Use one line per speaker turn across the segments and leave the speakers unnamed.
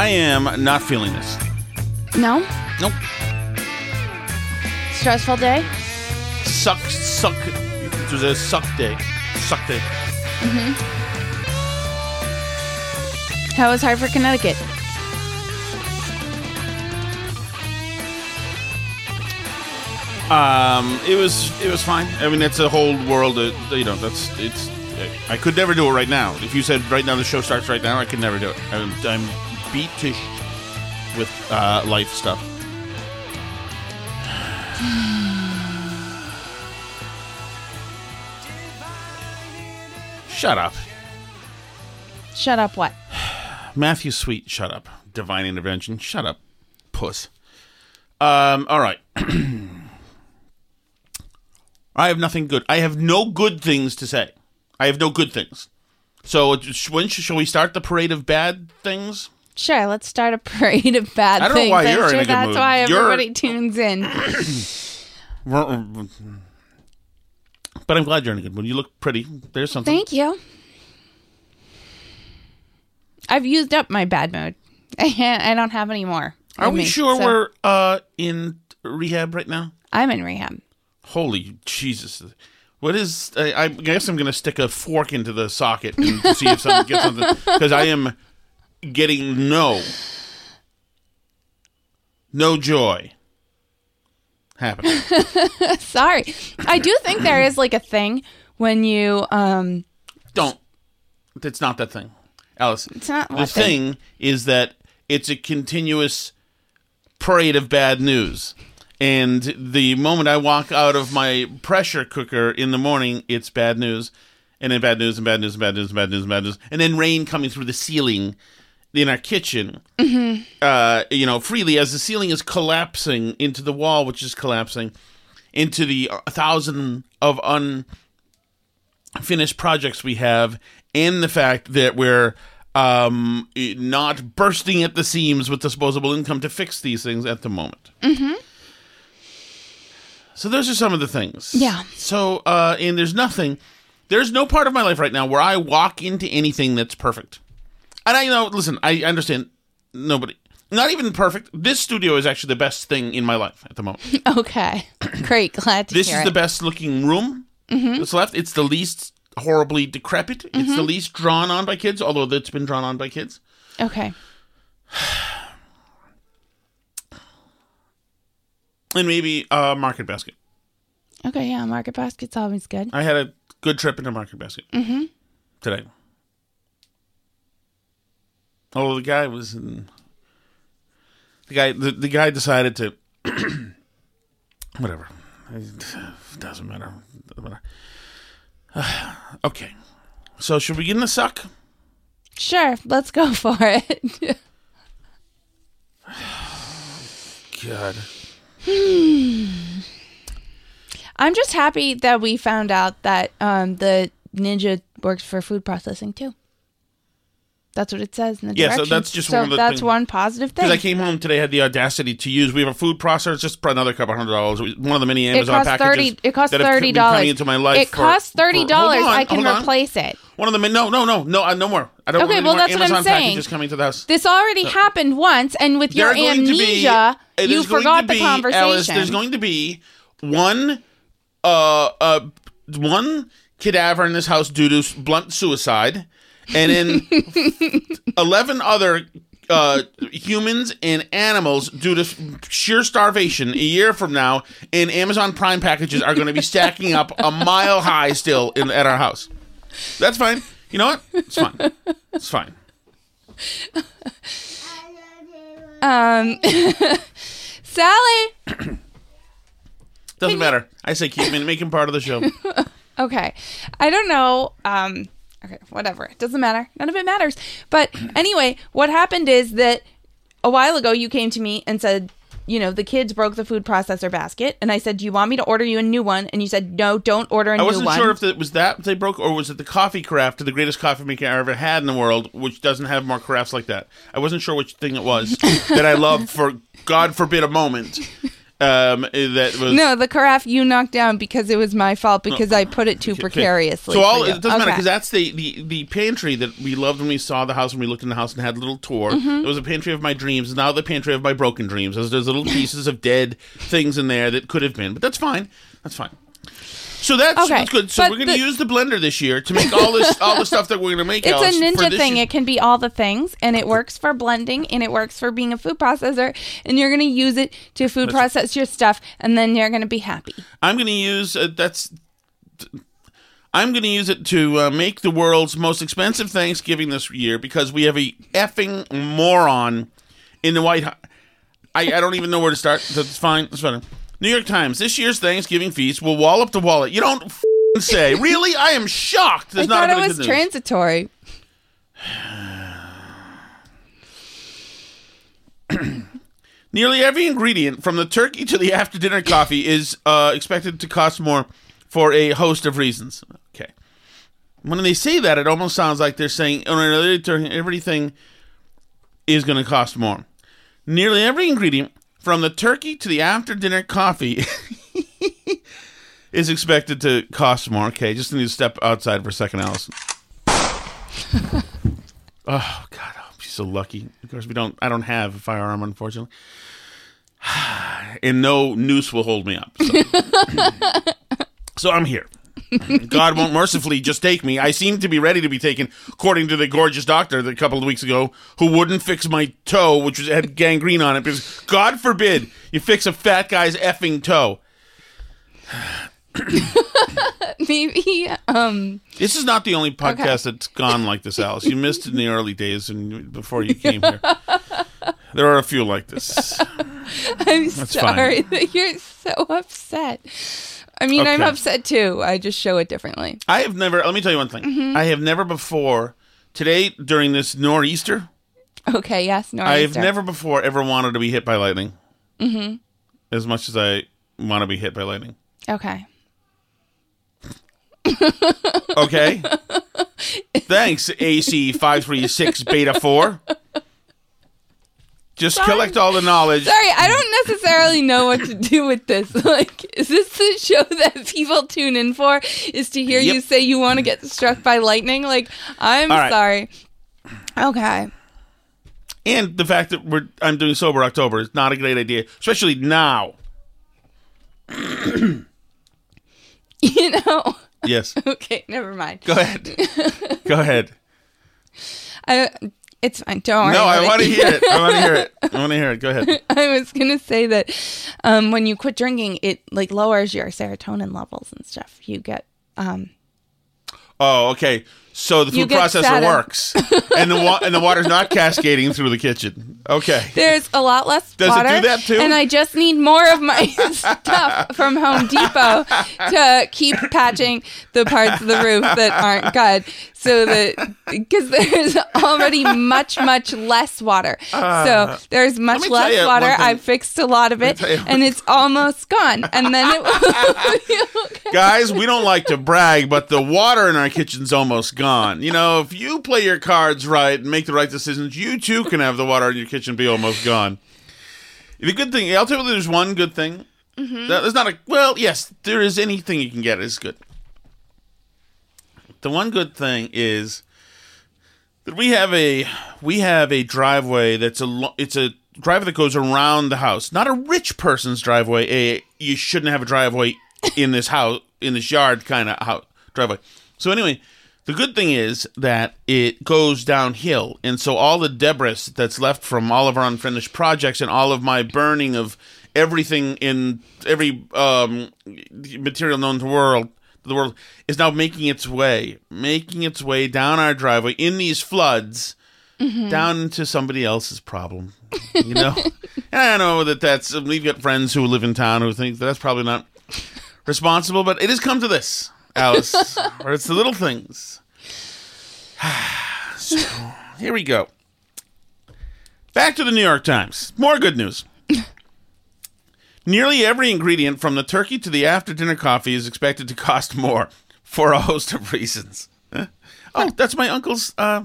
I am not feeling this.
No?
Nope.
Stressful day?
Suck, suck. It was a suck day. Suck day. Mm-hmm.
How was Hartford, Connecticut?
Um, it was it was fine. I mean, it's a whole world. Of, you know, that's it's. I could never do it right now. If you said right now the show starts right now, I could never do it. I'm, I'm beat to sh- with uh, life stuff. Shut up,
Shut up, what?
Matthew Sweet. Shut up, Divine Intervention. Shut up, puss. Um. All right. I have nothing good. I have no good things to say. I have no good things. So when sh- shall we start the parade of bad things?
Sure, let's start a parade of bad
I don't know
things.
why
I'm
you're in
sure
a good
that's
mood.
why
You're-
everybody tunes in.
But I'm glad you're in a good mood. You look pretty. There's something.
Thank you. I've used up my bad mood. I don't have any more.
Are we
me,
sure
so
we're uh, in rehab right now?
I'm in rehab.
Holy Jesus! What is? I, I guess I'm going to stick a fork into the socket and see if something gets something because I am getting no, no joy happening.
Sorry. I do think there is like a thing when you um
Don't. It's not that thing, Alice.
it's not
the
what
thing is that it's a continuous parade of bad news. And the moment I walk out of my pressure cooker in the morning, it's bad news. And then bad news and bad news and bad news and bad news and bad news. And then rain coming through the ceiling in our kitchen, uh, you know, freely as the ceiling is collapsing into the wall, which is collapsing into the uh, thousand of unfinished projects we have, and the fact that we're um, not bursting at the seams with disposable income to fix these things at the moment. Mm-hmm. So those are some of the things.
Yeah.
So uh, and there's nothing, there's no part of my life right now where I walk into anything that's perfect. And I you know, listen, I understand nobody, not even perfect. This studio is actually the best thing in my life at the moment.
Okay. Great. Glad to hear.
This
hear
is the best looking room that's left. It's the least horribly decrepit. It's the least drawn on by kids, although it's been drawn on by kids.
Okay.
And maybe uh, Market Basket.
Okay, yeah, Market Basket's always good.
I had a good trip into Market Basket today. Although the guy was in the guy the, the guy decided to whatever. It doesn't matter. Doesn't matter. okay. So should we get in the suck?
Sure, let's go for it.
God.
I'm just happy that we found out that um, the ninja works for food processing too. That's what it says in the
Yeah, so that's just
so
one of the
that's
things-
one positive thing.
Because I came home today, had the audacity to use. We have a food processor. It's just another couple hundred dollars. One of the many Amazon
costs
packages.
thirty. It costs
that have
thirty
been coming
dollars.
into my life.
It
for-
costs
for-
thirty
hold
dollars.
on,
I can
hold on.
replace it.
One of the no, no, no, no, uh, no more. I don't
Okay,
want
well,
more
that's what I'm
Amazon
saying.
packages coming to the house.
This already happened once, and with your
There are going to be-
amnesia,
uh,
you
there's going
forgot
to
the
be,
conversation.
Alice, there's going to be one, uh, uh, one cadaver in this house due to blunt suicide, and then eleven other. Uh, humans and animals due to sheer starvation a year from now and amazon prime packages are going to be stacking up a mile high still in, at our house that's fine you know what it's fine it's fine
um, Sally.
doesn't matter i say keep him make him part of the show
Okay. I don't know. Um, okay, whatever. It doesn't matter. None of it matters. But anyway, what happened is that a while ago you came to me and said, you know, the kids broke the food processor basket. And I said, Do you want me to order you a new one? And you said, No, don't order a
I
new
wasn't
one.
sure if it was that they broke or was it the coffee carafe, the greatest coffee maker I ever had in the world, which doesn't have more carafes like that. I wasn't sure which thing it was that I loved for God forbid a moment. Um, that was
no, the carafe you knocked down because it was my fault because I put it too
Okay.
precariously.
So all it doesn't matter because that's the, the the pantry that we loved when we saw the house when we looked in the house and had a little tour.
Mm-hmm.
It was a pantry of my dreams. Now the pantry of my broken dreams. There's, there's little pieces of dead things in there that could have been, but that's fine. That's fine. So that's,
Okay,
that's good. So
but
we're going to use the blender this year to make all this all the stuff that we're going to make.
It's
Alice,
a ninja thing.
year.
It can be all the things, and it works for blending, and it works for being a food processor. And you're going to use it to food process your stuff, and then you're going to be happy.
I'm going to use uh, that's. I'm going to use it to uh, make the world's most expensive Thanksgiving this year because we have a effing moron in the White House. I, I don't even know where to start. That's fine. That's fine. New York Times. This year's Thanksgiving feast will wallop the wallet. You don't say. Really? I am shocked. There's
I
not
thought
a
it was
news.
transitory.
Nearly every ingredient, from the turkey to the after dinner coffee, is uh, expected to cost more for a host of reasons. Okay. When they say that, it almost sounds like they're saying oh, everything is going to cost more. Nearly every ingredient, from the turkey to the after dinner coffee, is expected to cost more. Okay, just need to step outside for a second, Allison. oh God, oh, I'm so lucky. Of course, we don't. I don't have a firearm, unfortunately, and no noose will hold me up. So, so I'm here. God won't mercifully just take me. I seem to be ready to be taken, according to the gorgeous doctor that a couple of weeks ago who wouldn't fix my toe, which was, had gangrene on it, because God forbid you fix a fat guy's effing toe.
Maybe. Um.
This is not the only podcast that's gone like this, Alice. You missed it in the early days and before you came here. There are a few like this.
I'm
That's
sorry that you're so upset. I mean, I'm upset too. I just show it differently.
I have never. Let me tell you one thing.
Mm-hmm.
I have never before today during this nor'easter.
Okay. Yes. No.
I have never before ever wanted to be hit by lightning. Mm-hmm. As much as I want to be hit by lightning.
Okay.
Okay. Thanks, AC five three six beta four. Just collect all the knowledge.
Sorry, I don't necessarily know what to do with this. Like, is this the show that people tune in for? Is to hear you say you want to get struck by lightning? Like, I'm
right.
sorry. Okay.
And the fact that we're I'm doing sober October is not a great idea, especially now.
You know.
Yes.
Okay. Never mind.
Go ahead. Go ahead.
I. It's fine. Don't worry.
No, I want to hear it. I want to hear it. I want to hear it. Go ahead.
I was gonna say that um, when you quit drinking, it like lowers your serotonin levels and stuff. You get um,
Oh, okay. So the food processor works, and the wa- and the water's not cascading through the kitchen. Okay.
There's a lot less
Does it do that too?
And I just need more of my stuff from Home Depot to keep patching the parts of the roof that aren't good. So that because there's already much much less water, so there's much
Uh,
less water. I fixed a lot of it, and it's almost gone. And then it will
Guys, we don't like to brag, but the water in our kitchen's almost gone. You know, if you play your cards right and make the right decisions, you too can have the water in your kitchen be almost gone. The good thing, I'll tell you, there's one good thing. Mm-hmm. That- There's not a well, yes, there is anything you can get is good. The one good thing is that we have a we have a driveway that's a it's a driveway that goes around the house. Not a rich person's driveway. A you shouldn't have a driveway in this house in this yard kind of house driveway. So anyway, the good thing is that it goes downhill, and so all the debris that's left from all of our unfinished projects and all of my burning of everything in every um, material known to the world the world is now making its way, making its way down our driveway in these floods, down into somebody else's problem. You know, and I know that that's we've got friends who live in town who think that's probably not responsible, but it has come to this, Alice, or it's the little things. so here we go. Back to the New York Times. More good news. Nearly every ingredient from the turkey to the after dinner coffee is expected to cost more for a host of reasons. Huh? Oh, that's my uncle's uh,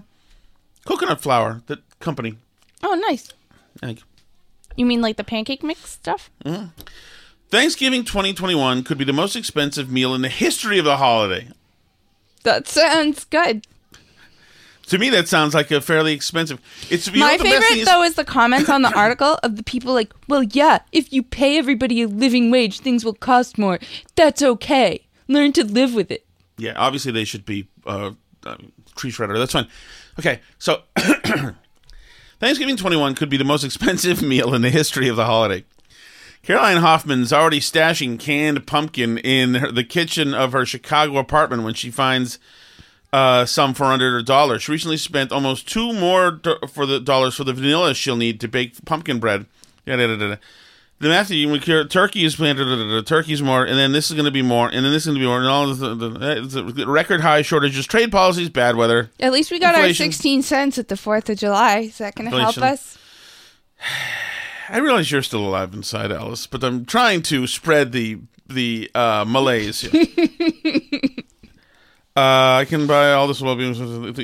coconut flour that company.
Oh, nice.
Thank you.
You mean like the pancake mix stuff?
Thanksgiving 2021 could be the most expensive meal in the history of the holiday.
That sounds good.
To me, that sounds like a fairly expensive. It's
My
what the best thing
favorite
is?
though is the comments on the article of the people like, "Well, yeah, if you pay everybody a living wage, things will cost more. That's okay. Learn to live with it."
Yeah, obviously they should be uh, uh, tree shredder. That's fine. Okay, so Thanksgiving 21 could be the most expensive meal in the history of the holiday. Caroline Hoffman's already stashing canned pumpkin in her, the kitchen of her Chicago apartment when she finds uh, some for under a dollar. She recently spent almost two more do- for the dollars for the vanilla she'll need to bake pumpkin bread. Yeah, da, da, da, da. The Matthew, when cur- turkey is planted, da, da, da, turkey's more, and then this is going to be more, and then this is going to be more, and all the, the, the, the record high shortages, trade policies, bad weather.
At least we got
Inflation.
our 16 cents at the 4th of July. Is that going to help us?
I realize you're still alive inside, Alice, but I'm trying to spread the the uh, malaise here. uh, I can buy all this well-being,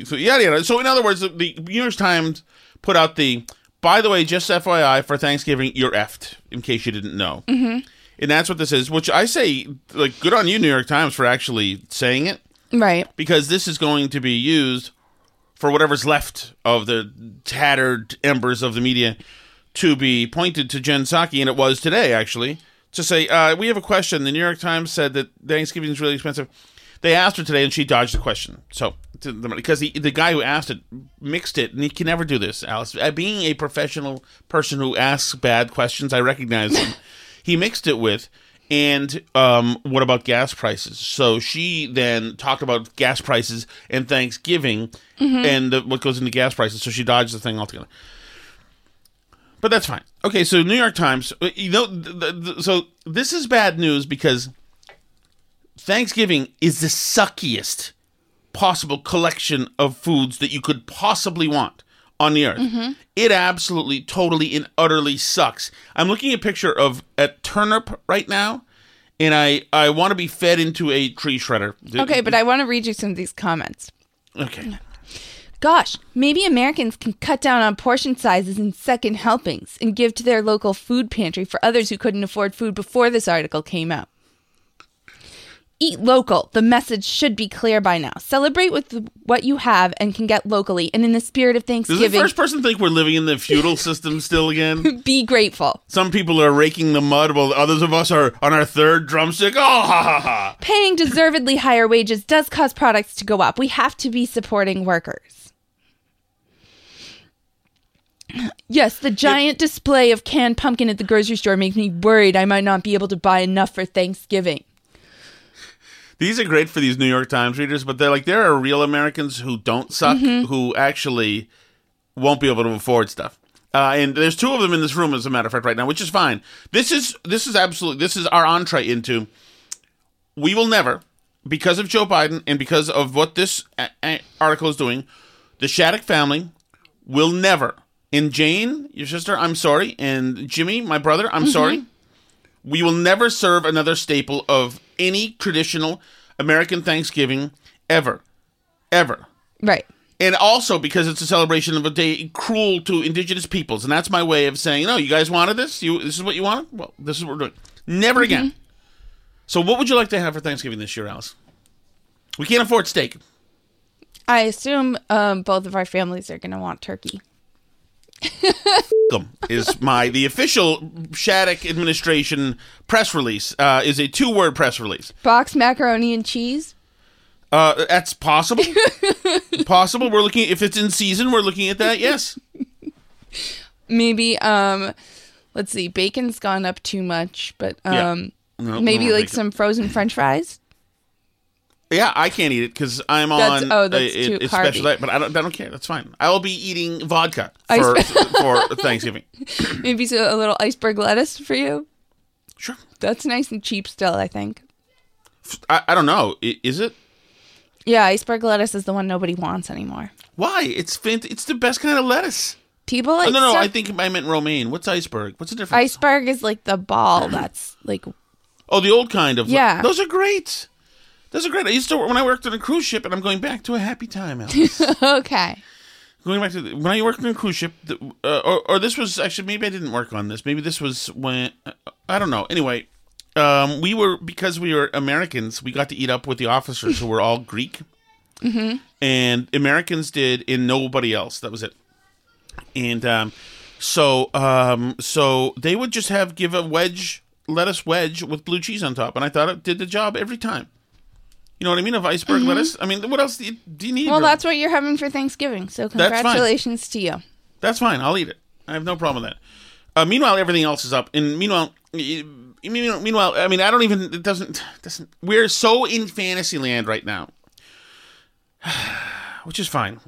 so yada yada. So, in other words, the, the New York Times put out the. By the way, just FYI, for Thanksgiving, you're effed. In case you didn't know, mm-hmm. and that's what this is. Which I say, like, good on you, New York Times, for actually saying it
Right.
because this is going to be used for whatever's left of the tattered embers of the media to be pointed to Jen Psaki, and it was today actually, to say, uh, we have a question. The New York Times said that Thanksgiving is really expensive. They asked her today, and she dodged the question. So, because the, the guy who asked it mixed it, and he can never do this, Alice. Uh, being a professional person who asks bad questions, I recognize him. he mixed it with, and um, what about gas prices? So she then talked about gas prices and Thanksgiving and the, what goes into gas prices. So she dodged the thing altogether. But that's fine. Okay, so New York Times, uh, you know, th- th- so this is bad news because Thanksgiving is the suckiest possible collection of foods that you could possibly want on the earth. It absolutely, totally, and utterly sucks. I'm looking at a picture of a turnip right now, and I I want to be fed into a tree shredder.
Okay, but I want to read you some of these comments.
okay.
Gosh, maybe Americans can cut down on portion sizes and second helpings and give to their local food pantry for others who couldn't afford food before this article came out. Eat local. The message should be clear by now. Celebrate with what you have and can get locally. And in the spirit of Thanksgiving.
Does the first person think we're living in the feudal system still again?
be grateful.
Some people are raking the mud while others of us are on our third drumstick. Oh, ha ha ha.
Paying deservedly higher wages does cause products to go up. We have to be supporting workers. Yes, the giant display of canned pumpkin at the grocery store makes me worried I might not be able to buy enough for Thanksgiving.
These are great for these New York Times readers, but they're like there are real Americans who don't suck, who actually won't be able to afford stuff. Uh, and there's two of them in this room, as a matter of fact, right now, which is fine. This is this is absolutely this is our entree into. We will never, because of Joe Biden and because of what this a- a- article is doing, the Shattuck family will never. And Jane, your sister, I'm sorry, and Jimmy, my brother, I'm sorry. We will never serve another staple of any traditional American Thanksgiving ever, ever.
Right.
And also because it's a celebration of a day cruel to indigenous peoples, and that's my way of saying, no, you guys wanted this. You this is what you wanted. Well, this is what we're doing. Never again. So, what would you like to have for Thanksgiving this year, Alice? We can't afford steak.
I assume um, both of our families are going to want turkey.
Them is my the official Shattuck administration press release. Uh, is a two word press release.
Box macaroni and cheese.
Uh, that's possible. possible. We're looking if it's in season. We're looking at that. Yes.
Maybe um let's see, bacon's gone up too much, but
Yeah.
um
No,
maybe like some frozen french fries.
Yeah, I can't eat it because I'm
That's-
on
oh, that's
a,
too
a special
carby.
diet. But I don't, I don't care. That's fine. I will be eating vodka for for Thanksgiving.
Maybe so, a little iceberg lettuce for you.
Sure.
That's nice and cheap still, I think.
I, I don't know. I- Is it?
Yeah, iceberg lettuce is the one nobody wants anymore.
Why? It's fant- It's the best kind of lettuce.
People like
oh, no, no.
stuff-
I think I meant romaine. What's iceberg? What's the difference?
iceberg is like the ball that's like
Oh, the old kind of.
Yeah.
Those are great. Those are great. I used to when I worked on a cruise ship, and I'm going back to a happy time. Alice.
okay.
going back to the, when I worked on a cruise ship, the, uh, or, or this was actually maybe I didn't work on this. Maybe this was when I don't know. Anyway, um, we were because we were Americans, we got to eat up with the officers who were all Greek, mm-hmm. and Americans did, and nobody else. That was it. And um, so um, so they would just have give a wedge lettuce wedge with blue cheese on top, and I thought it did the job every time. You know what I mean? Of iceberg lettuce. I mean, what else do you, do you need?
Well, that's what you're having for Thanksgiving. So congratulations to you.
That's fine. I'll eat it. I have no problem with that. Uh, meanwhile, everything else is up. And meanwhile, meanwhile, I mean, I don't even. It doesn't. Doesn't. We're so in fantasy land right now, which is fine.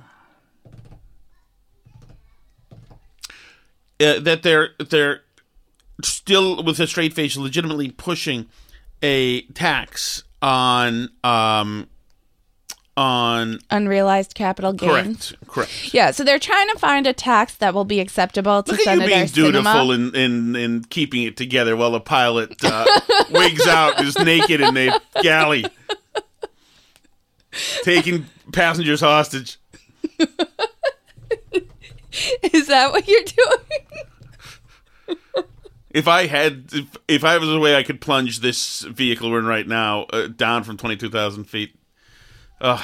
Uh, that they're they're still with a straight face, legitimately pushing a tax on um on
Unrealized capital gains.
correct correct.
Yeah, so they're trying to find a tax that will be acceptable to
Look at you being dutiful in, in, in keeping it together while the pilot uh, wigs out, is naked in the galley, taking passengers hostage.
Is that what you're doing?
If I had, if, if I was a way I could plunge this vehicle we're in right now uh, down from twenty two thousand feet, Ugh.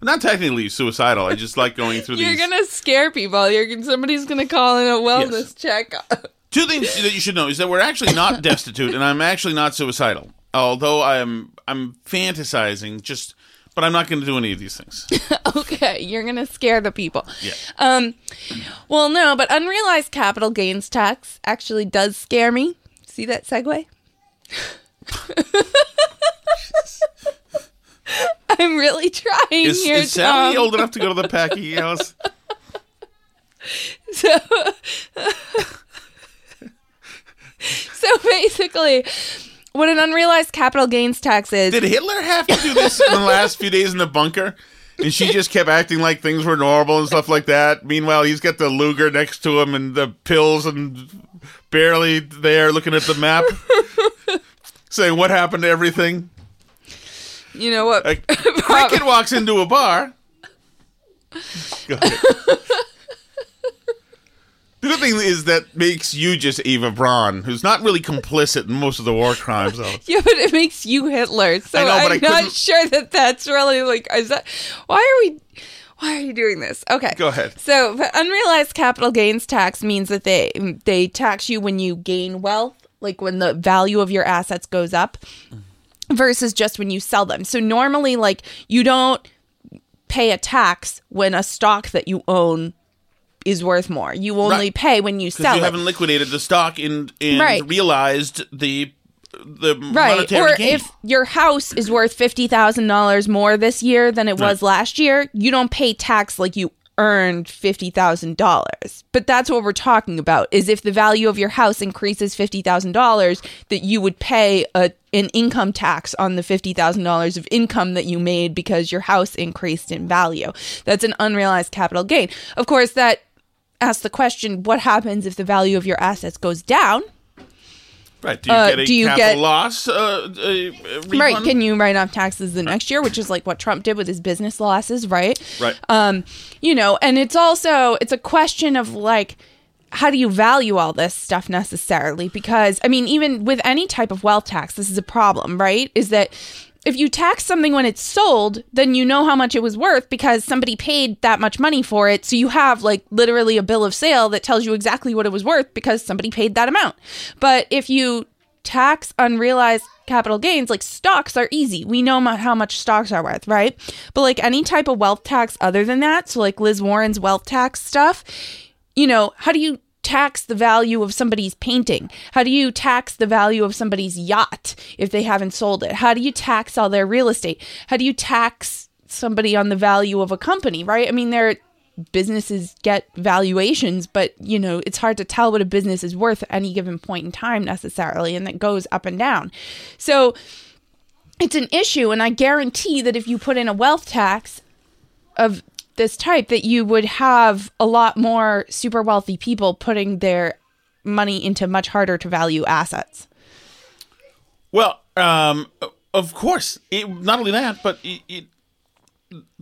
not technically suicidal. I just like going through
You're
these.
gonna scare people. You're gonna- somebody's gonna call in a wellness check.
Two things that you should know is that we're actually not destitute, and I'm actually not suicidal. Although I'm I'm fantasizing, just but I'm not going to do any of these things.
okay, you're gonna scare the people.
Yeah.
Um, well, no, but unrealized capital gains tax actually does scare me. See that segue? I'm really trying
Is,
here.
is Sally
Tom.
old enough to go to the Packy house?
So, so basically, what an unrealized capital gains tax is.
Did Hitler have to do this in the last few days in the bunker? And she just kept acting like things were normal and stuff like that. Meanwhile, he's got the Luger next to him and the pills and barely there looking at the map, saying, What happened to everything?
you know what?
Like, Cricket walks into a bar. Go ahead. The good thing is that makes you just Eva Braun, who's not really complicit in most of the war crimes, though.
Yeah, but it makes you Hitler. So
I know, but
I'm
I
not sure that that's really like. Is that why are we? Why are you doing this? Okay,
Go ahead.
So, unrealized capital gains tax means that they they tax you when you gain wealth, like when the value of your assets goes up, versus just when you sell them. So normally, like you don't pay a tax when a stock that you own is worth more. You only
Right.
pay when you
Because
sell
you
it.
haven't liquidated the stock and, and
Right.
realized the the
Right.
monetary
Or
gain.
if your house is worth $50,000 more this year than it was
Right.
last year, you don't pay tax like you earned $50,000. But that's what we're talking about is if the value of your house increases $50,000 that you would pay a an income tax on the $50,000 of income that you made because your house increased in value. That's an unrealized capital gain. Of course, that asks the question what happens if the value of your assets goes down?
right? Do you
uh,
get a
do you
capital
get-
loss? Uh, uh?
Right. Can you write off taxes the next year, which is like what Trump did with his business losses, right?
Right.
Um, you know, and it's also it's a question of like how do you value all this stuff necessarily? Because I mean, even with any type of wealth tax, this is a problem, right? Is that if you tax something when it's sold, then you know how much it was worth because somebody paid that much money for it. So you have like literally a bill of sale that tells you exactly what it was worth because somebody paid that amount. But if you tax unrealized capital gains, like stocks are easy. We know how much stocks are worth, right? But like any type of wealth tax other than that, so like Liz Warren's wealth tax stuff, you know, how do you tax the value of somebody's painting? How do you tax the value of somebody's yacht if they haven't sold it? How do you tax all their real estate? How do you tax somebody on the value of a company, right? I mean, there businesses get valuations, but you know, it's hard to tell what a business is worth at any given point in time necessarily, and that goes up and down. So it's an issue, and I guarantee that if you put in a wealth tax of this type, that you would have a lot more super wealthy people putting their money into much harder to value assets.
Well, um, of course. It, not only that, but it, it,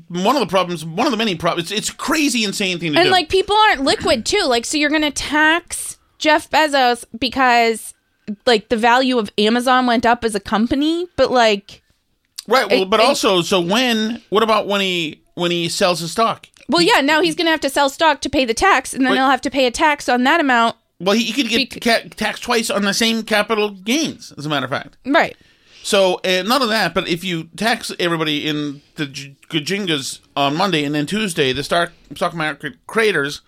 one of the problems, one of the many problems, it's, it's a crazy, insane thing to
And
do.
like people aren't liquid too. Like so you're going to tax Jeff Bezos because like the value of Amazon went up as a company, but like
right. Well, but also, so when? What about when he when he sells his stock?
well yeah, now he's going to have to sell stock to pay the tax and then he'll have to pay a tax on that amount.
Well, he, he could get
Bec-
ca- taxed twice on the same capital gains. As a matter of fact.
Right.
So uh, none of that. But if you tax everybody in the J- Gajingas on Monday and then Tuesday the stock stock market craters,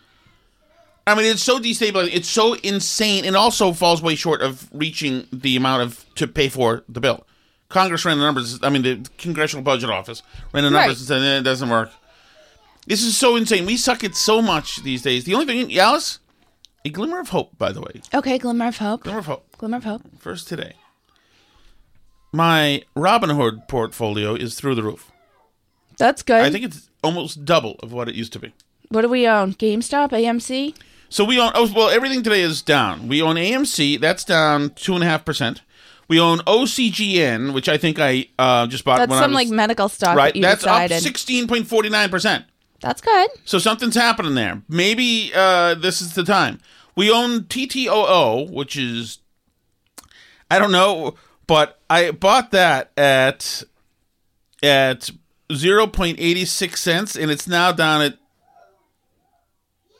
I mean it's so destabilizing. It's so insane. It also falls way short of reaching the amount of to pay for the bill. Congress ran the numbers. I mean the Congressional Budget Office ran the numbers
Right.
and said eh, it doesn't work. This is so insane. We suck it so much these days. The only thing, Alice, a glimmer of hope. By the way,
Okay, glimmer of hope.
glimmer of hope.
Glimmer of hope.
First today. My Robinhood portfolio is through the roof.
That's good.
I think it's almost double of what it used to be.
what do we own? GameStop, AMC?
So we own. Oh, well, everything today is down. We own AMC. That's down two and a half percent. We own OCGN, which I think I uh, just bought.
That's
when I
some
was-
like medical stock
right.
that you
That's
decided.
up sixteen point forty nine percent.
That's good.
So something's happening there. Maybe uh, this is the time. We own TTOO, which is I don't know, but I bought that at at zero point eighty six cents, and it's now down at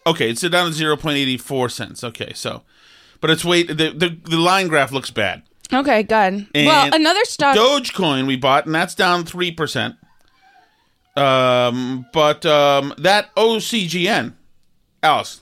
okay, it's down at zero point eighty four cents. Okay, so but it's wait the, the the line graph looks bad.
Okay, good. well, another stock.
Dogecoin we bought, and that's down three percent. Um, but um, that OCGN, Alice,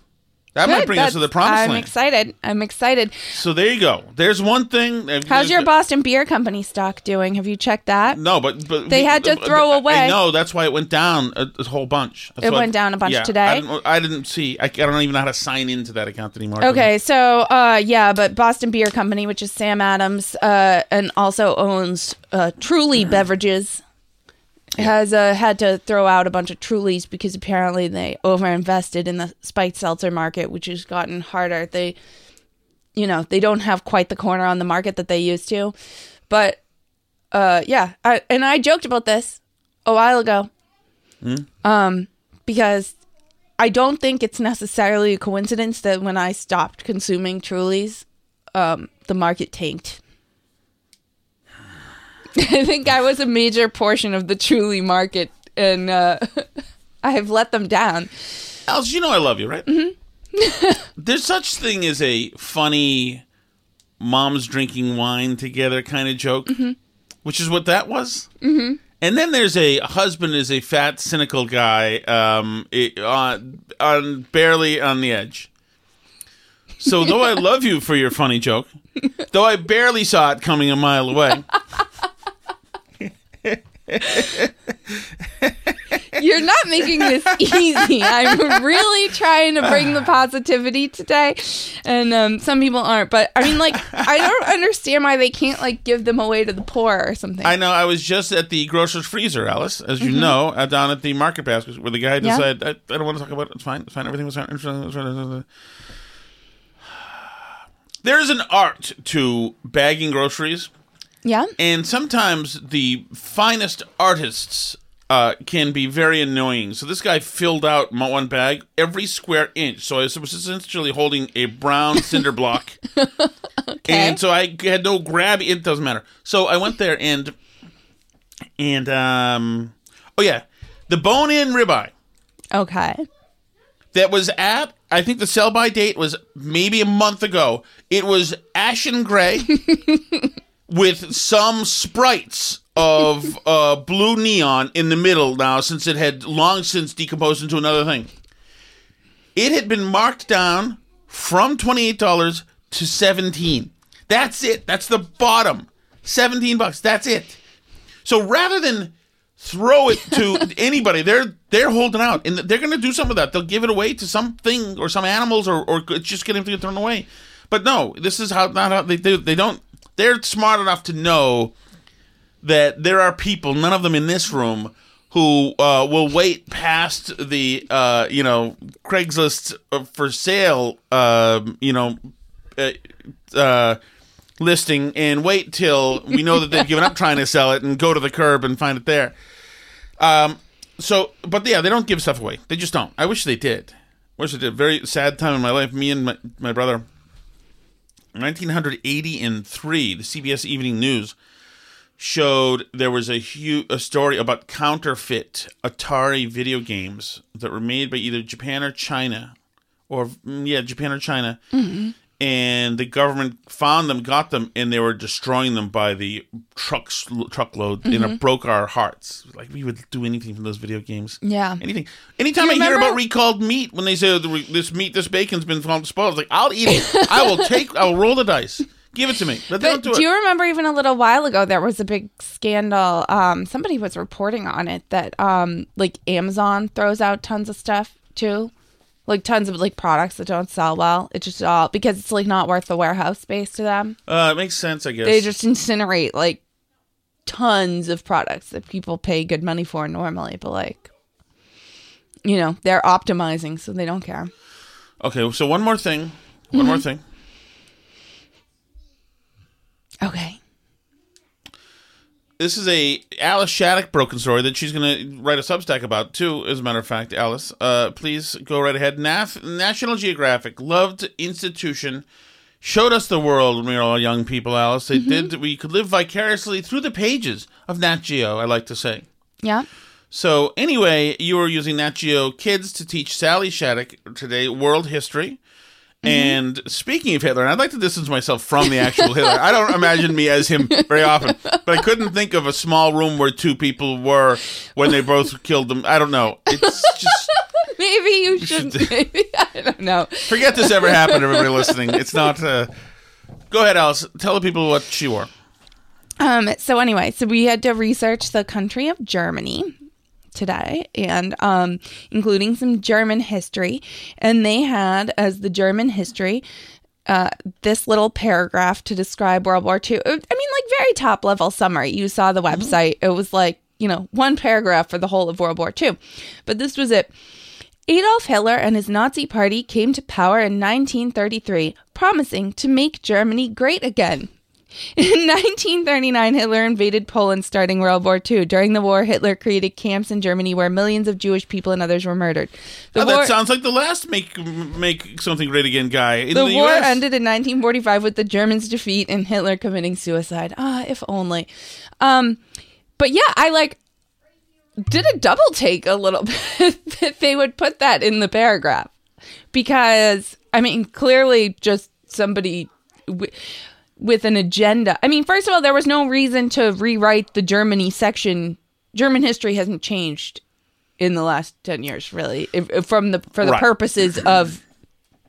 that might
Good,
bring us to the
that's-
promised
I'm
land.
excited. I'm excited.
so there you go. There's one thing.
How's your Boston Beer Company stock doing? Have you checked that?
No, but but
They had to throw away.
No, that's why it went down a, a whole bunch. That's
It went down a bunch
yeah,
today?
I didn't, I didn't see. I, I don't even know how to sign into that account anymore.
Okay, so uh, yeah, but Boston Beer Company, which is Sam Adams, uh, and also owns uh, Truly Beverages, has uh, had to throw out a bunch of Trulies because apparently they overinvested in the spiked seltzer market, which has gotten harder. They, you know, they don't have quite the corner on the market that they used to, but uh, yeah, I, and I joked about this a while ago, um, because I don't think it's necessarily a coincidence that when I stopped consuming Trulies, um, the market tanked. I think I was a major portion of the Truly market, and uh, I have let them down.
Alice, you know I love you, right? Mm-hmm. There's such thing as a funny moms drinking wine together kind of joke,
Mm-hmm.
which is what that was. Mm-hmm. And then there's a husband is a fat, cynical guy, um, it, on, on barely on the edge. So though I love you for your funny joke, though I barely saw it coming a mile away,
You're not making this easy. I'm really trying to bring the positivity today, and um, some people aren't. But I mean, like, I don't understand why they can't like give them away to the poor or something.
I know I was just at the grocer's freezer, Alice, as you know, uh, down at the market basket where the guy
Mm-hmm. Yeah.
decided I, I don't want to talk about it. It's fine. It's fine. Everything was fine. There is an art to bagging groceries.
Yeah.
And sometimes the finest artists uh, can be very annoying. So this guy filled out my one bag, every square inch. So I was essentially holding a brown cinder block. And so I had no grab. It doesn't matter. So I went there and and um oh yeah, the bone-in ribeye
Okay.
that was at I think the sell by date was maybe a month ago. It was ashen gray with some sprites of uh, blue neon in the middle now since it had long since decomposed into another thing. It had been marked down from $28 to 17. That's it. That's the bottom. 17 bucks. That's it. So rather than throw it to anybody, they're they're holding out and they're going to do some of that. They'll give it away to something or some animals or or it's just going to get thrown away. But no, this is how not how they do. They don't. They're smart enough to know that there are people, none of them in this room, who uh, will wait past the uh, you know Craigslist uh, for sale, um, you know, uh, uh, listing and wait till we know that they've given up trying to sell it and go to the curb and find it there. Um, so, but yeah, they don't give stuff away. They just don't. I wish they did. wish they did. Very sad time in my life. Me and my, my brother. 1983, the CBS Evening News showed there was a huge a story about counterfeit Atari video games that were made by either Japan or China, or mm, yeah, Japan or China, and the government found them, got them, and they were destroying them by the trucks truckload, and it broke our hearts. Like we would do anything from those video games.
Yeah.
anything. Anytime
You
I hear about recalled meat, when they say "The- this meat, this bacon's been found spoiled, like, I'll eat it. I will take. I will roll the dice. Give it to me. But
But
don't
do,
do,
you remember even a little while ago there was a big scandal? Um, somebody was reporting on it that um, like Amazon throws out tons of stuff too, like tons of like products that don't sell well. It's just all because it's like not worth the warehouse space to them.
Uh, it makes sense, I guess.
They just incinerate like tons of products that people pay good money for normally, but like you know they're optimizing, so they don't care.
Okay, so one more thing. One
Mm-hmm.
more thing.
Okay.
This is a Alice Shattuck broken story that she's going to write a Substack about too. As a matter of fact, Alice, uh, please go right ahead. Naf- National Geographic, loved institution, showed us the world when we were all young people. Alice, they did. We could live vicariously through the pages of Nat Geo. I like to say.
Yeah.
So anyway, you were using Nat Geo Kids to teach Sally Shattuck today world history. And speaking of Hitler, and I'd like to distance myself from the actual Hitler. I don't imagine me as him very often, but I couldn't think of a small room where two people were when they both killed them. I don't know. It's just
Maybe you should. Maybe I don't know.
forget this ever happened. Everybody listening, it's not. Uh, go ahead, Alice. Tell the people what she wore.
Um, so anyway, so we had to research the country of Germany today and um including some German history and they had as the German history uh this little paragraph to describe World War II. I mean like very top level summary. You saw the website. It was like, you know, one paragraph for the whole of World War II. But this was it. Adolf Hitler and his Nazi party came to power in 1933, promising to make Germany great again. In 1939, Hitler invaded Poland, starting World War II. During the war, Hitler created camps in Germany where millions of Jewish people and others were murdered. The
Oh,
war,
that sounds like the last make make something great again guy in
the
the,
war
US.
ended in 1945 with the Germans' defeat and Hitler committing suicide. Ah, if only. Um, but yeah, I like did a double take a little bit that they would put that in the paragraph because I mean, clearly, just somebody. W- with an agenda. I mean, first of all, there was no reason to rewrite the Germany section. German history hasn't changed in the last 10 years really if, if from the for the
Right.
purposes of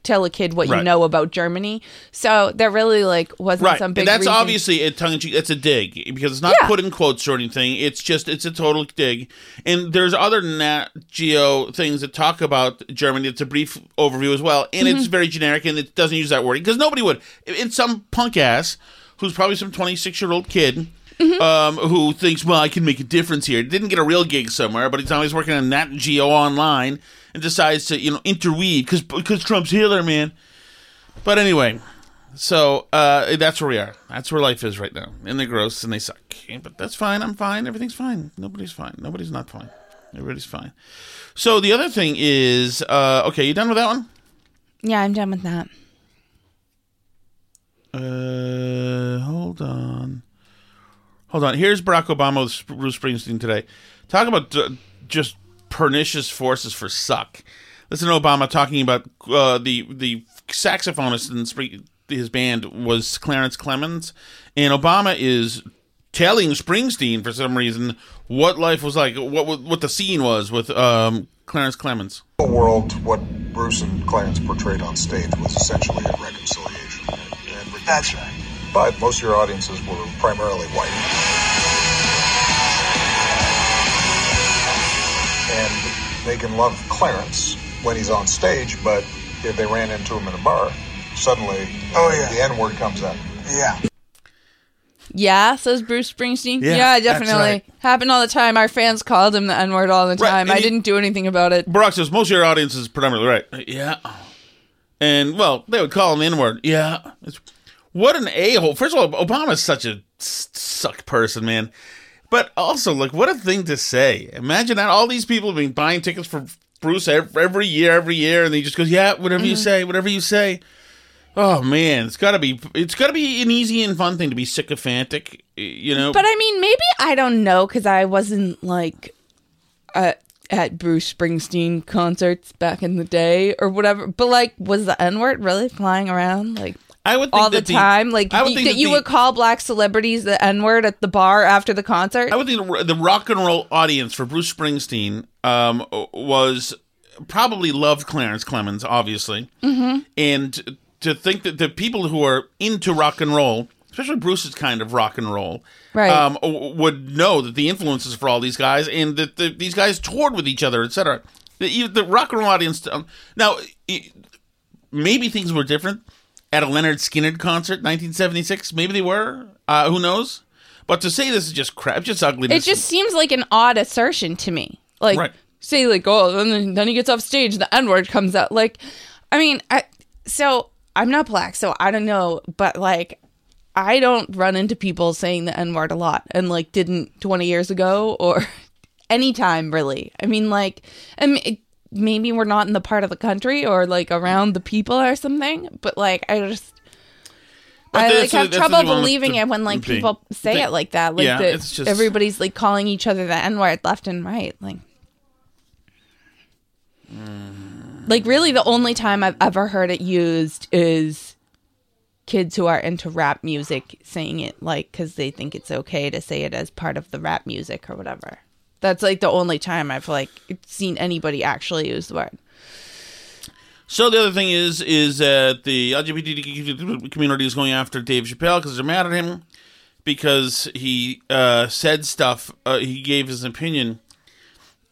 tell a kid what you
Right.
know about Germany. So there really like wasn't
Right,
some big.
and that's
reason-
obviously a tongue in cheek. That's a dig because it's not
Yeah.
put in quotes or anything. It's just it's a total dig. And there's other Nat Geo things that talk about Germany. It's a brief overview as well, and
Mm-hmm.
it's very generic and it doesn't use that wording because nobody would. It's some punk ass who's probably some 26 year old kid.
Mm-hmm.
Um, who thinks, well, I can make a difference here? Didn't get a real gig somewhere, but he's always working on Nat Geo online and decides to, you know, interweave because because Trump's Hitler, man. But anyway, so uh, that's where we are. That's where life is right now. And they're gross and they suck. But that's fine. I'm fine. Everything's fine. Nobody's fine. Nobody's not fine. Everybody's fine. So the other thing is, uh, okay, you done with that one?
Yeah, I'm done with that.
Uh, hold on. Hold on. Here's Barack Obama with Bruce Springsteen today. Talk about uh, just pernicious forces for suck. Listen to Obama talking about uh, the the saxophonist in his band was Clarence Clemons, and Obama is telling Springsteen for some reason what life was like, what what the scene was with um, Clarence Clemons.
The world, what Bruce and Clarence portrayed on stage was essentially a reconciliation. And, and That's right. But most of your audiences were primarily white. And they can love Clarence when he's on stage, but if they ran into him in a bar, suddenly
Oh, yeah.
the N word comes out.
Yeah.
Yeah, says Bruce Springsteen.
Yeah,
Yeah, definitely.
right.
Happened all the time. Our fans called him the N word all the time.
and
I
he-
didn't do anything about it.
Barack says most of your audience is predominantly right. Yeah. And, well, they would call him the N word. Yeah. It's, what an a hole. First of all, Obama's such a suck person, man. But also, like, what a thing to say. Imagine that all these people have been buying tickets for Bruce every year, every year, and he just goes, yeah, whatever you mm-hmm. say, whatever you say. Oh man, it's gotta be it's gotta be an easy and fun thing to be sycophantic, you know.
But I mean, maybe I don't know because I wasn't like at at Bruce Springsteen concerts back in the day or whatever. But like, was the N word really flying around like
I would think
all the
that
time? Like
I would
y-
think
that
that
you
the-
would call black celebrities the N word at the bar after the concert?
I would think the, the rock and roll audience for Bruce Springsteen um, was probably loved Clarence Clemons, obviously, mm-hmm. and to think that the people who are into rock and roll, especially Bruce's kind of rock and roll,
Right.
um, would know that the influences for all these guys and that the, these guys toured with each other, etc. The, the rock and roll audience. Um, now, it, maybe things were different at a Lynyrd Skynyrd concert, 1976. Maybe they were. Uh, who knows? But to say this is just crap, just ugliness.
it just seems like an odd assertion to me. Like
Right.
say like oh then then he gets off stage the N word comes out. Like I mean I so I'm not black so I don't know but like I don't run into people saying the N word a lot and like didn't 20 years ago or anytime really. I mean like I mean, maybe we're not in the part of the country or like around the people or something but like I just
But
I like have trouble
what you want
believing it when like people say
Think-
it like that. Like
Yeah, it's just-
everybody's like calling each other the N word left and right. Like Like really the only time I've ever heard it used is kids who are into rap music saying it like cuz they think it's okay to say it as part of the rap music or whatever. That's like the only time I've like seen anybody actually use the word.
So the other thing is, is that the LGBT community is going after Dave Chappelle because they're mad at him because he uh, said stuff. Uh, he gave his opinion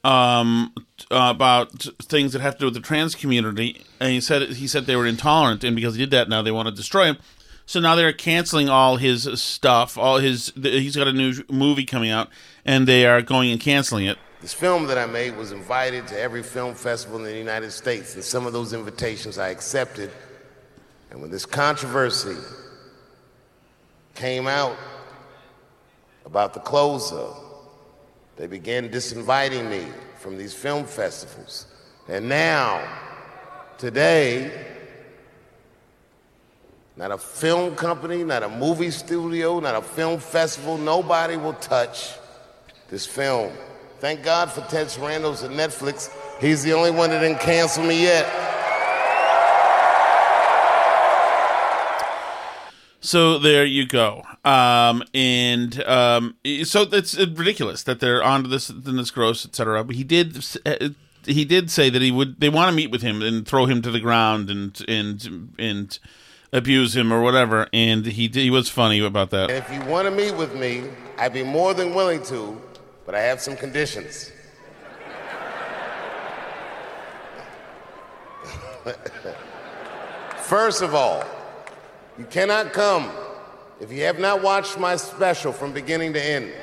um, about things that have to do with the trans community, and he said he said they were intolerant, and because he did that, now they want to destroy him. So now they're canceling all his stuff. All his he's got a new movie coming out, and they are going and canceling it.
This film that I made was invited to every film festival in the United States, and some of those invitations I accepted. And when this controversy came out about the closer, they began disinviting me from these film festivals. And now, today, not a film company, not a movie studio, not a film festival, nobody will touch this film. Thank God for Ted Sarandos at Netflix. He's the only one that didn't cancel me yet.
So there you go. Um, and um, so it's ridiculous that they're onto this, then this gross, etc. But he did uh, he did say that he would. They want to meet with him and throw him to the ground and and and abuse him or whatever. And he did, he was funny about that.
If you want to meet with me, I'd be more than willing to, but I have some conditions. First of all, you cannot come if you have not watched my special from beginning to end.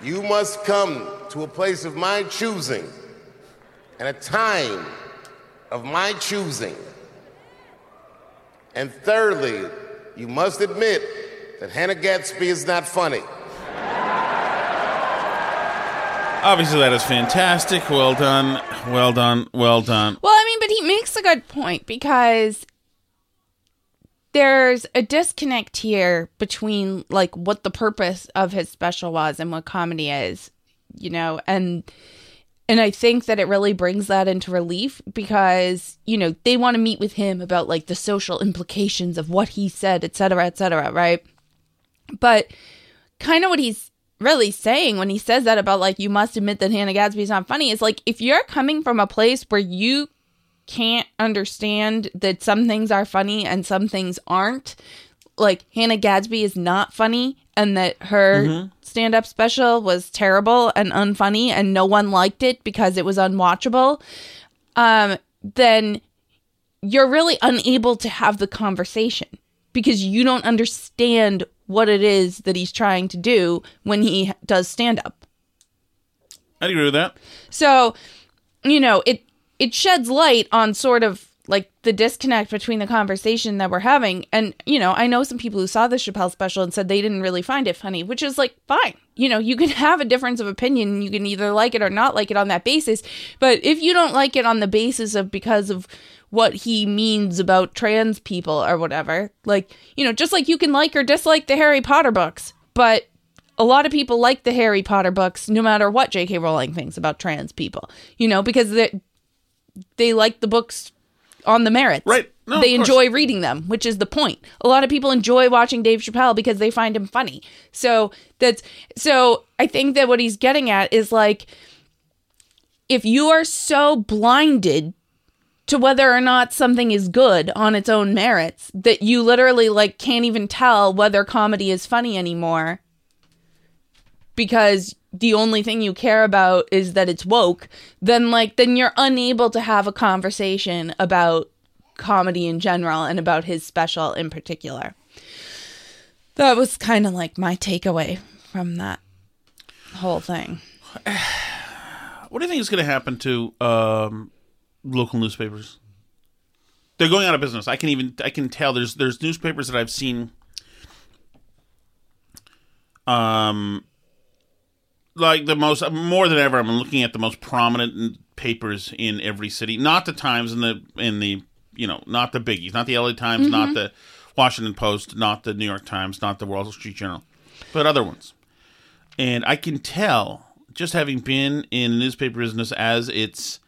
You must come to a place of my choosing and a time of my choosing. And thirdly, you must admit that Hannah Gadsby is not funny.
Obviously, that is fantastic. Well done. Well done. Well done.
Well, I mean, but he makes a good point because there's a disconnect here between like what the purpose of his special was and what comedy is, you know, and and I think that it really brings that into relief because, you know, they want to meet with him about like the social implications of what he said, et cetera, et cetera, right? But kind of what he's really saying when he says that about like you must admit that Hannah Gadsby's not funny is like if you're coming from a place where you can't understand that some things are funny and some things aren't, like Hannah Gadsby is not funny and that her stand up special was terrible and unfunny and no one liked it because it was unwatchable, um, then you're really unable to have the conversation because you don't understand what it is that he's trying to do when he does stand up.
I agree with that.
So, you know, it it sheds light on sort of like the disconnect between the conversation that we're having. And, you know, I know some people who saw the Chappelle special and said they didn't really find it funny, which is like fine. You know, you can have a difference of opinion. You can either like it or not like it on that basis. But if you don't like it on the basis of because of what he means about trans people or whatever, like, you know, just like you can like or dislike the Harry Potter books, but a lot of people like the Harry Potter books no matter what J.K. Rowling thinks about trans people, you know, because they they like the books on the merits.
Right. No,
they enjoy reading them, which is the point. A lot of people enjoy watching Dave Chappelle because they find him funny. So that's so I think that what he's getting at is like if you are so blinded to whether or not something is good on its own merits that you literally like can't even tell whether comedy is funny anymore because the only thing you care about is that it's woke then like then you're unable to have a conversation about comedy in general and about his special in particular that was kind of like my takeaway from that whole thing
What do you think is going to happen to um, local newspapers? They're going out of business. I can even I can tell. There's there's newspapers that I've seen. Um, like the most more than ever, I'm looking at the most prominent papers in every city. Not the Times and the in the you know not the biggies, not the LA Times, not mm-hmm. the Washington Post, not the New York Times, not the Wall Street Journal, but other ones. And I can tell just having been in the newspaper business as it's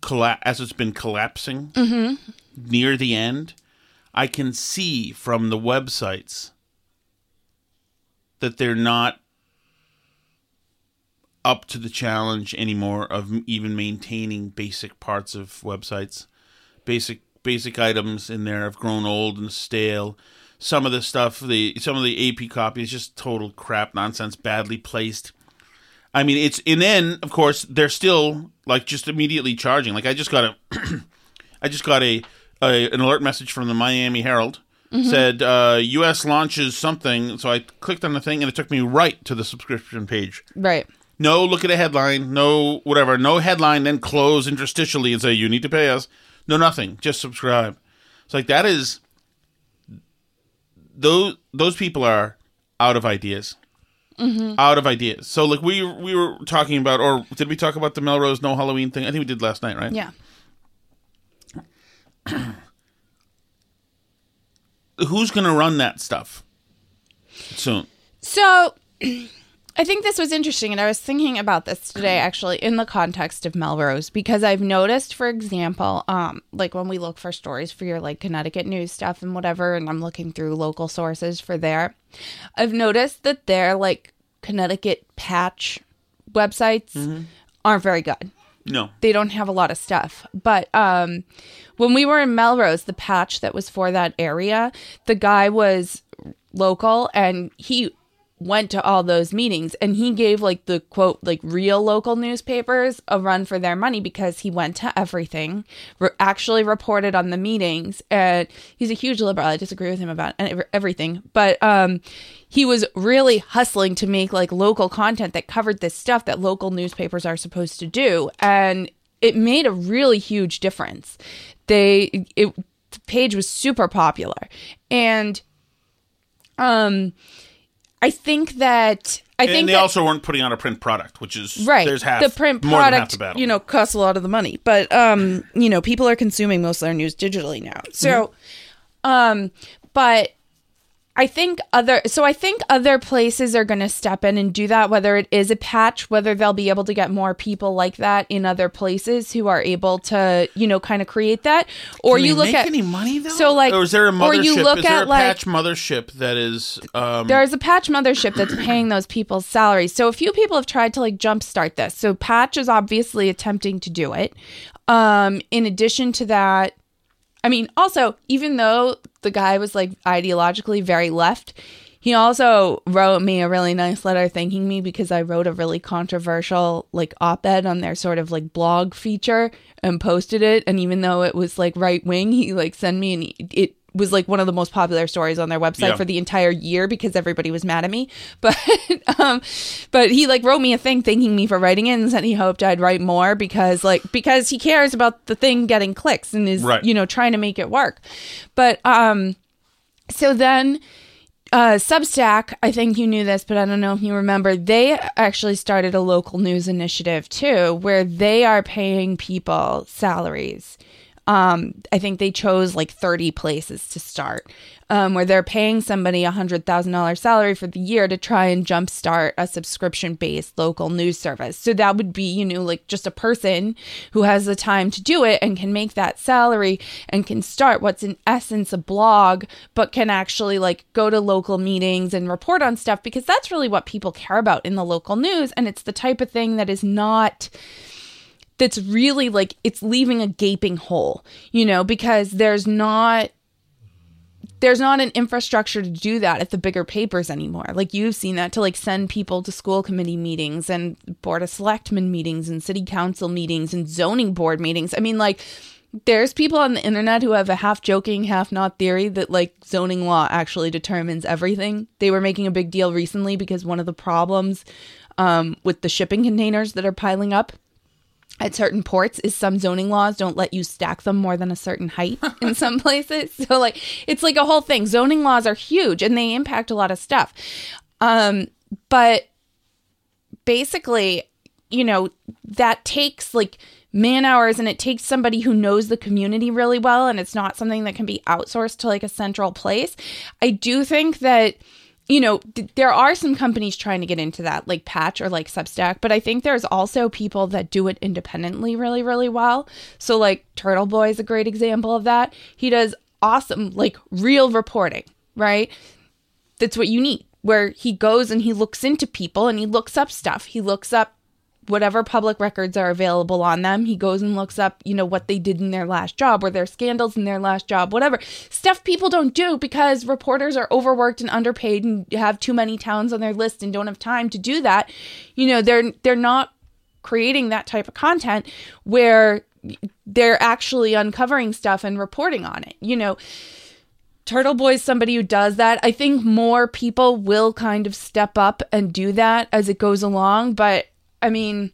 colla- as it's been collapsing mm-hmm. near the end, I can see from the websites that they're not up to the challenge anymore of even maintaining basic parts of websites. Basic basic items in there have grown old and stale. Some of the stuff, the some of the AP copy is just total crap, nonsense, badly placed. I mean, it's and then of course they're still like just immediately charging. Like I just got a, I just got a, a an alert message from the Miami Herald said uh, U.S. launches something. So I clicked on the thing and it took me right to the subscription page.
right
No, look at a headline. No, whatever. No headline. Then close interstitially and say you need to pay us. No, nothing. Just subscribe. It's like that is those those people are out of ideas. Mm-hmm. Out of ideas. So like we we were talking about, or did we talk about the Melrose No Halloween thing? I think we did last night, right?
yeah
Who's going to run that stuff soon?
So, I think this was interesting, and I was thinking about this today actually in the context of Melrose because I've noticed, for example, um, like when we look for stories for your like Connecticut news stuff and whatever, and I'm looking through local sources for there, I've noticed that their like Connecticut patch websites aren't very good
No.
they don't have a lot of stuff. But um, when we were in Melrose, the patch that was for that area, the guy was local and he went to all those meetings and he gave like the quote like real local newspapers a run for their money because he went to everything re- actually reported on the meetings and he's a huge liberal. I disagree with him about everything but um he was really hustling to make like local content that covered this stuff that local newspapers are supposed to do and it made a really huge difference. They it the page was super popular and um i think that i think
they
that,
also weren't putting out a print product, which is
right.
There's half
the print
more than half
product
the
you know costs a lot of the money. But um you know people are consuming most of their news digitally now. So um but I think other so I think other places are going to step in and do that whether it is a patch whether they'll be able to get more people like that in other places who are able to you know kind of create that or
Can
you look
make
at
any money though?
so like
or is there a mothership?
or you look
is there
at
a
like
patch mothership that is? Um,
there's a patch mothership that's paying those people's salaries. So a few people have tried to like jumpstart this. So patch is obviously attempting to do it. Um, in addition to that, I mean, also, even though the guy was like ideologically very left, he also wrote me a really nice letter thanking me because I wrote a really controversial like op-ed on their sort of like blog feature and posted it. And even though it was like right wing, he like sent me and it was like one of the most popular stories on their website
Yeah.
for the entire year because everybody was mad at me. But um but he like wrote me a thing thanking me for writing it and said he hoped I'd write more because like because he cares about the thing getting clicks and is
Right.
you know trying to make it work. But um so then uh, Substack, I think you knew this, but I don't know if you remember, they actually started a local news initiative too, where they are paying people salaries. Um, I think they chose like 30 places to start, um, where they're paying somebody a $100,000 salary for the year to try and jumpstart a subscription based local news service. So that would be, you know, like just a person who has the time to do it and can make that salary and can start what's in essence a blog, but can actually like go to local meetings and report on stuff because that's really what people care about in the local news. And it's the type of thing that is not that's really like it's leaving a gaping hole, you know, because there's not there's not an infrastructure to do that at the bigger papers anymore. Like you've seen that to like send people to school committee meetings and board of selectmen meetings and city council meetings and zoning board meetings. I mean like there's people on the internet who have a half joking, half not theory that like zoning law actually determines everything. They were making a big deal recently because one of the problems um, with the shipping containers that are piling up at certain ports is some zoning laws don't let you stack them more than a certain height in some places. So like it's like a whole thing. Zoning laws are huge and they impact a lot of stuff. Um but basically, you know, that takes like man hours and it takes somebody who knows the community really well and it's not something that can be outsourced to like a central place. I do think that you know, th- there are some companies trying to get into that, like Patch or like Substack, but I think there's also people that do it independently really, really well. So, like, Turtle Boy is a great example of that. He does awesome, like, real reporting, right? That's what you need, where he goes and he looks into people and he looks up stuff. He looks up whatever public records are available on them. He goes and looks up, you know, what they did in their last job or their scandals in their last job, whatever. Stuff people don't do because reporters are overworked and underpaid and have too many towns on their list and don't have time to do that. You know, they're they're not creating that type of content where they're actually uncovering stuff and reporting on it. You know, Turtle Boy is somebody who does that. I think more people will kind of step up and do that as it goes along, but I mean,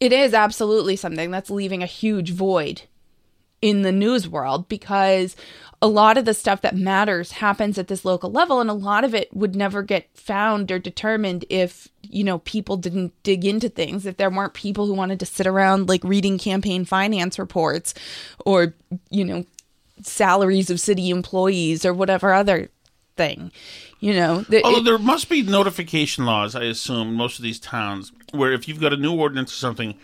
it is absolutely something that's leaving a huge void in the news world because a lot of the stuff that matters happens at this local level and a lot of it would never get found or determined if you know people didn't dig into things if there weren't people who wanted to sit around like reading campaign finance reports or you know salaries of city employees or whatever other thing. You know, The-
Although
it-
there must be notification laws, I assume, most of these towns, where if you've got a new ordinance or something,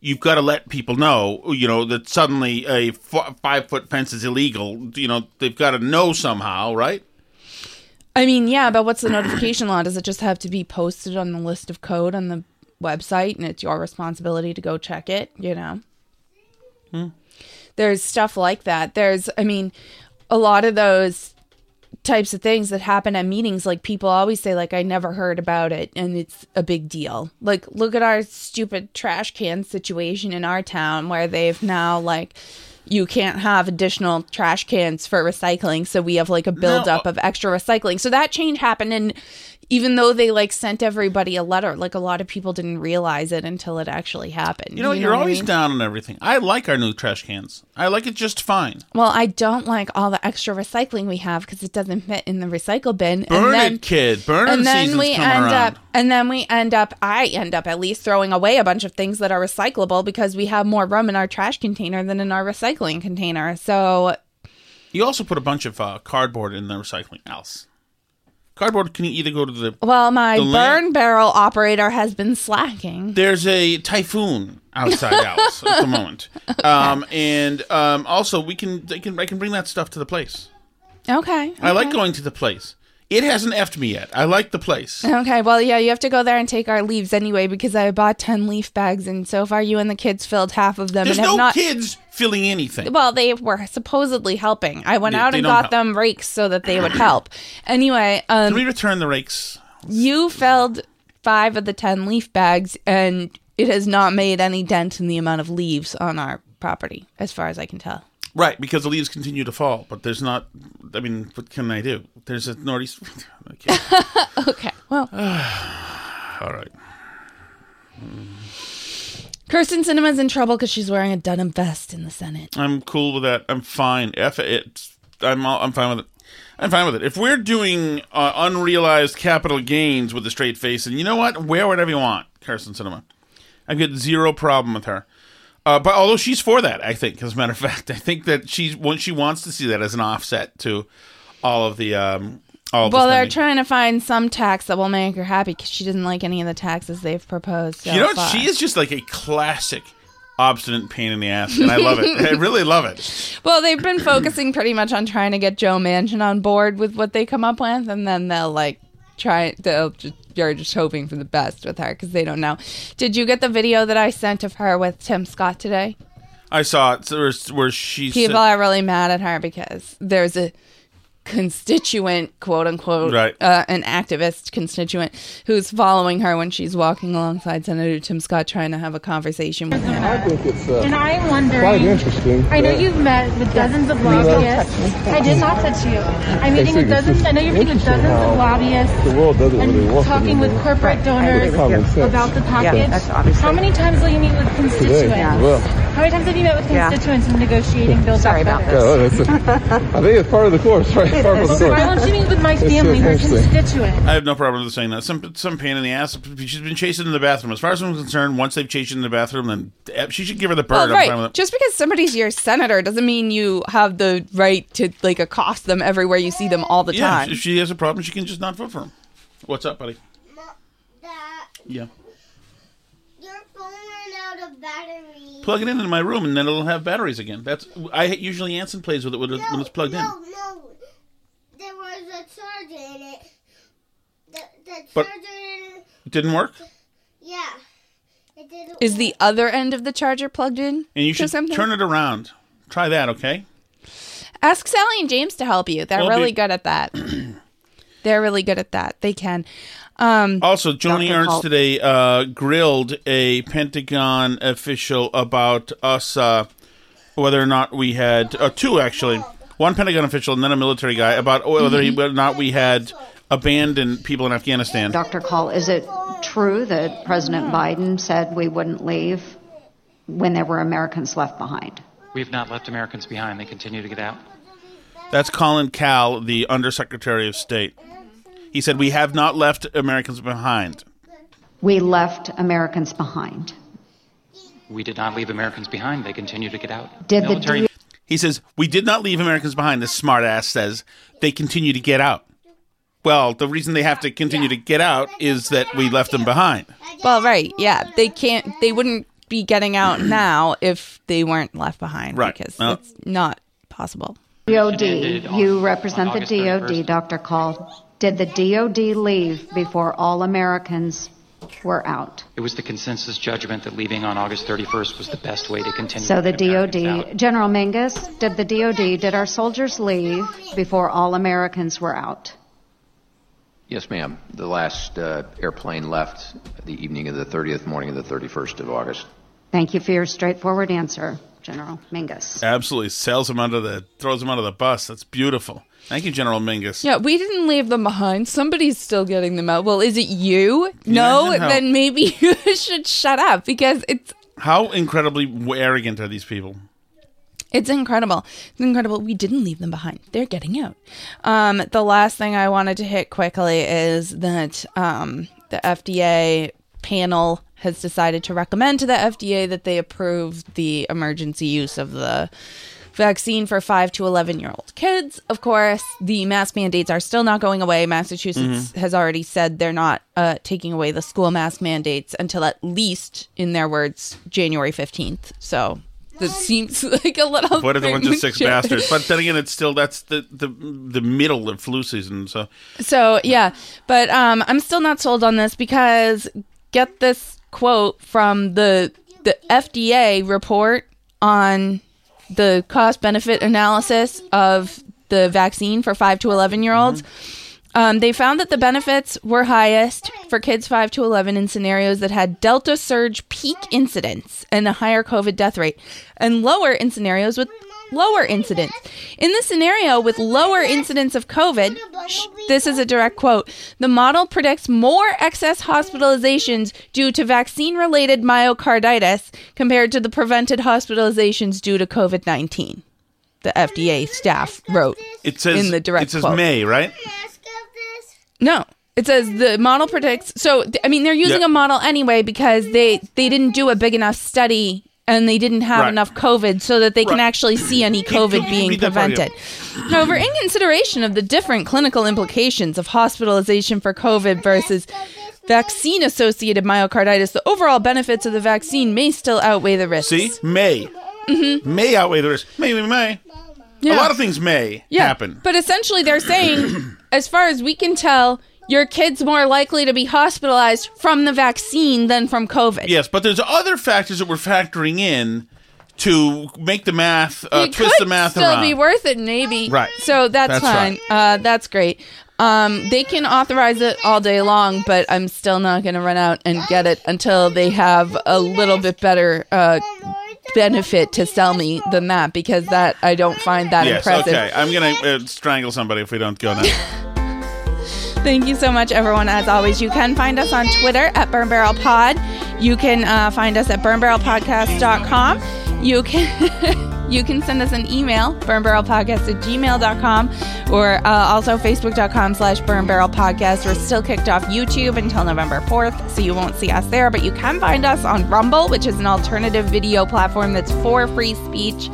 you've got to let people know, you know, that suddenly a f- five foot fence is illegal. You know, they've got to know somehow, right?
I mean, yeah, but what's the notification law? Does it just have to be posted on the list of code on the website and it's your responsibility to go check it, you know? Hmm. There's stuff like that. There's, I mean, a lot of those types of things that happen at meetings, like people always say, like, I never heard about it and it's a big deal. Like, look at our stupid trash can situation in our town where they've now, like, you can't have additional trash cans for recycling. So we have like a buildup of extra recycling. So that change happened. And even though they like sent everybody a letter, like a lot of people didn't realize it until it actually happened.
You know, you're
what I
always
mean?
down on everything. I like our new trash cans. I like it just fine.
Well, I don't like all the extra recycling we have because it doesn't fit in the recycle bin.
Burn
and then,
it, kid. Burn
and then we end
around.
up, and then we end up. I end up at least throwing away a bunch of things that are recyclable because we have more room in our trash container than in our recycling container. So
You also put a bunch of uh, cardboard in the recycling. Else, cardboard can either go to the.
Well, my
The
burn
land-
barrel operator has been slacking.
There's a typhoon outside Alice at the moment, um, and um, also we can, they can I can bring that stuff to the place.
Okay.
I like going to the place. It hasn't effed me yet. I like the place.
Okay, well, yeah, you have to go there and take our leaves anyway because I bought 10 leaf bags and so far you and the kids filled half of them
There's
and have
no
not.
kids filling anything.
Well, they were supposedly helping. I went
They-
out
they
and got
help.
them rakes so that they would help. Anyway,
Can
um,
we return the rakes?
you filled five of the 10 leaf bags and it has not made any dent in the amount of leaves on our property, as far as I can tell.
Right, because the leaves continue to fall, but there's not. I mean, what can I do? There's a northeast. Okay.
Okay, well,
All right.
Kyrsten Sinema's in trouble because she's wearing a Dunham vest in the Senate.
I'm cool with that. I'm fine. F it. I'm all, I'm fine with it. I'm fine with it. If we're doing uh, unrealized capital gains with a straight face, and you know what, wear whatever you want, Kyrsten Sinema. I've got zero problem with her. Uh, but although she's for that, I think, as a matter of fact, I think that she's when she wants to see that as an offset to all of the um, all. of the
Well, they're trying to find some tax that will make her happy because she doesn't like any of the taxes they've proposed. So
you know,
far.
she is just like a classic obstinate pain in the ass, and I love it. I really love it.
Well, they've been focusing pretty much on trying to get Joe Manchin on board with what they come up with, and then they'll like try. They'll just you're just hoping for the best with her because they don't know. Did you get the video that I sent of her with Tim Scott today?
I saw it where, where she
People
said,
are really mad at her because there's a constituent, quote unquote,
Right.
uh, an activist constituent who's following her when she's walking alongside Senator Tim Scott trying to have a conversation with him.
I think it's uh,
And I'm wondering.
quite interesting.
I know you've met with dozens of lobbyists. I did not touch you. I'm meeting with
see, this
dozens. I know you're meeting with dozens of lobbyists.
the world doesn't
and
really work
talking with corporate donors about the package.
that's obviously-
How many times will you meet with constituents?
Today, well,
How many times have you met with
Yeah.
constituents in negotiating bills
Sorry about
Better?
yeah, that's I think it's part of the course, right? Part of the
But why
course.
won't you meet with my family,
so
my constituents?
I have no problem with saying that. Some some pain in the ass. She's been chasing in the bathroom. As far as I'm concerned, once they've chased her in the bathroom, then eh, she should give her the bird.
Well,
I'm fine with
right. Just because somebody's your senator doesn't mean you have the right to like accost them everywhere you see them all the
yeah,
time.
if she has a problem, she can just not vote for him. What's up, buddy?
Dad,
Yeah.
your phone ran out of battery.
Plug it in in my room, and then it'll have batteries again. That's I usually Anson plays with it when it's, when it's plugged
no,
in.
No, There was a charger in it. The, the
But-
charger didn't.
It didn't work,
Yeah. It didn't.
Is the other end of the charger plugged in?
and you should
something?
turn it around. Try that, okay?
Ask Sally and James to help you. They're
Well,
really
be-
good at that. They're really good at that. They can. Um,
Also, Joni Ernst
Holt.
today uh, grilled a Pentagon official about us, uh, whether or not we had uh, two actually, one Pentagon official and then a military guy about oh, whether, he, or not we had abandoned people in Afghanistan.
Dr. Kahl, is it true that President Biden said we wouldn't leave when there were Americans left behind?
We have not left Americans behind. They continue to get out.
That's Colin Kahl, the Undersecretary of State. He said we have not left Americans behind.
We left Americans behind.
We did not leave Americans behind. They continue to get out.
Did the
Military
deal-
He says we did not leave Americans behind. This smartass says they continue to get out. Well, the reason they have to continue to get out is that we left them behind.
Well, right. Yeah. They can't, they wouldn't be getting out now if they weren't left behind.
Right.
Because
Well-
it's not possible.
DOD, you represent the DOD, Dr. Kahl. Did the DOD leave before all Americans were out?
It was the consensus judgment that leaving on August 31st was the best way to continue.
So the
to get Americans
DOD,
out.
General Mingus, did the DOD, did our soldiers leave before all Americans were out?
Yes, ma'am. The last uh, airplane left the evening of the 30th, morning of the 31st of August.
Thank you for your straightforward answer, General Mingus.
Absolutely sails them under the throws them under the bus. That's beautiful. Thank you, General Mingus.
Yeah, we didn't leave them behind. Somebody's still getting them out. Well, is it you? No,
Imagine
then maybe you should shut up because it's
How incredibly arrogant are these people?
It's incredible. It's incredible. We didn't leave them behind. They're getting out. Um, the last thing I wanted to hit quickly is that um, the FDA panel has decided to recommend to the FDA that they approve the emergency use of the vaccine for 5 to 11 year old kids. Of course, the mask mandates are still not going away. Massachusetts has already said they're not uh, taking away the school mask mandates until at least, in their words, January 15th. So that seems like a little.
What are the ones of six bastards? But then again, it's still that's the the the middle of flu season. So
So yeah, but um, I'm still not sold on this because get this quote from the the FDA report on the cost benefit analysis of the vaccine for five to eleven year olds. Um, they found that the benefits were highest for kids 5 to 11 in scenarios that had Delta surge peak incidence and a higher COVID death rate, and lower in scenarios with lower incidence. In the scenario with lower incidence of COVID, sh- this is a direct quote the model predicts more excess hospitalizations due to vaccine related myocarditis compared to the prevented hospitalizations due to COVID 19. The FDA staff wrote
it says
in the direct
it says
quote.
May, right?
No. It says the model predicts. So I mean, they're using
Yeah.
a model anyway because they they didn't do a big enough study and they didn't have
Right.
enough COVID so that they can actually see any COVID being
read that part again.
prevented. However, in consideration of the different clinical implications of hospitalization for COVID versus vaccine associated myocarditis, the overall benefits of the vaccine may still outweigh the risks.
See, May mm-hmm. may outweigh the risk. Maybe May. A
Yeah.
lot of things may
Yeah,
happen.
But essentially, they're saying, as far as we can tell, your kid's more likely to be hospitalized from the vaccine than from COVID.
Yes, but there's other factors that we're factoring in to make the math uh,
it
twist the math
still
around.
be worth it, maybe.
Right.
So that's,
That's
fine. Uh, that's great. Um, they can authorize it all day long, but I'm still not going to run out and get it until they have a little bit better uh, benefit to sell me than that, because that I don't find that
yes,
impressive.
okay. I'm gonna uh, strangle somebody if we don't go now.
Thank you so much, everyone. As always, you can find us on Twitter at Burn Barrel Pod. You can uh, find us at burnbarrelpodcast.com. You can you can send us an email, burnbarrelpodcast at gmail.com, or uh, also facebook.com slash burnbarrelpodcast. We're still kicked off YouTube until November 4th, so you won't see us there, but you can find us on Rumble, which is an alternative video platform that's for free speech,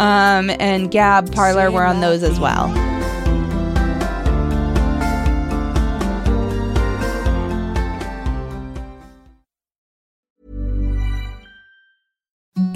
um, and Gab, Parler, we're on those as well.